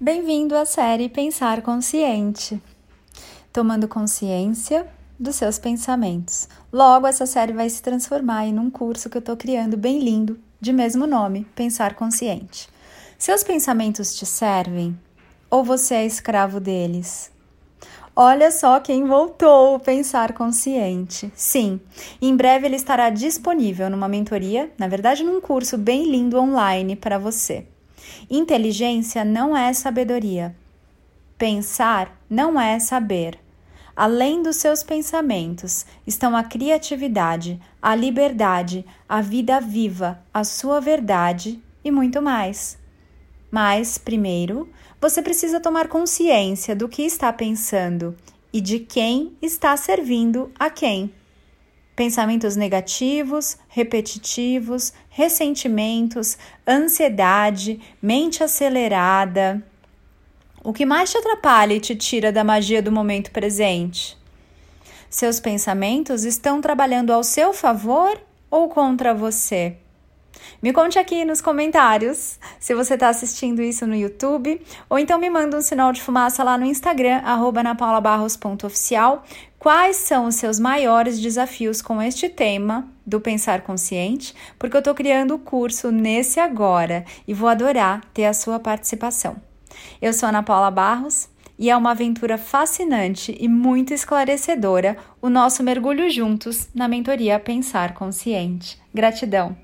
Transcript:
Bem-vindo à série Pensar Consciente, tomando consciência dos seus pensamentos. Logo, essa série vai se transformar em um curso que eu estou criando bem lindo, de mesmo nome, Pensar Consciente. Seus pensamentos te servem ou você é escravo deles? Olha só quem voltou, Pensar Consciente. Sim, em breve ele estará disponível numa mentoria, na verdade, num curso bem lindo online para você. Inteligência não é sabedoria. Pensar não é saber. Além dos seus pensamentos estão a criatividade, a liberdade, a vida viva, a sua verdade e muito mais. Mas, primeiro, você precisa tomar consciência do que está pensando e de quem está servindo a quem. Pensamentos negativos, repetitivos, ressentimentos, ansiedade, mente acelerada. O que mais te atrapalha e te tira da magia do momento presente? Seus pensamentos estão trabalhando ao seu favor ou contra você? Me conte aqui nos comentários se você está assistindo isso no YouTube ou então me manda um sinal de fumaça lá no Instagram, anapaulabarros.oficial. Quais são os seus maiores desafios com este tema do pensar consciente? Porque eu estou criando o curso nesse agora e vou adorar ter a sua participação. Eu sou Ana Paula Barros e é uma aventura fascinante e muito esclarecedora o nosso mergulho juntos na mentoria Pensar Consciente. Gratidão!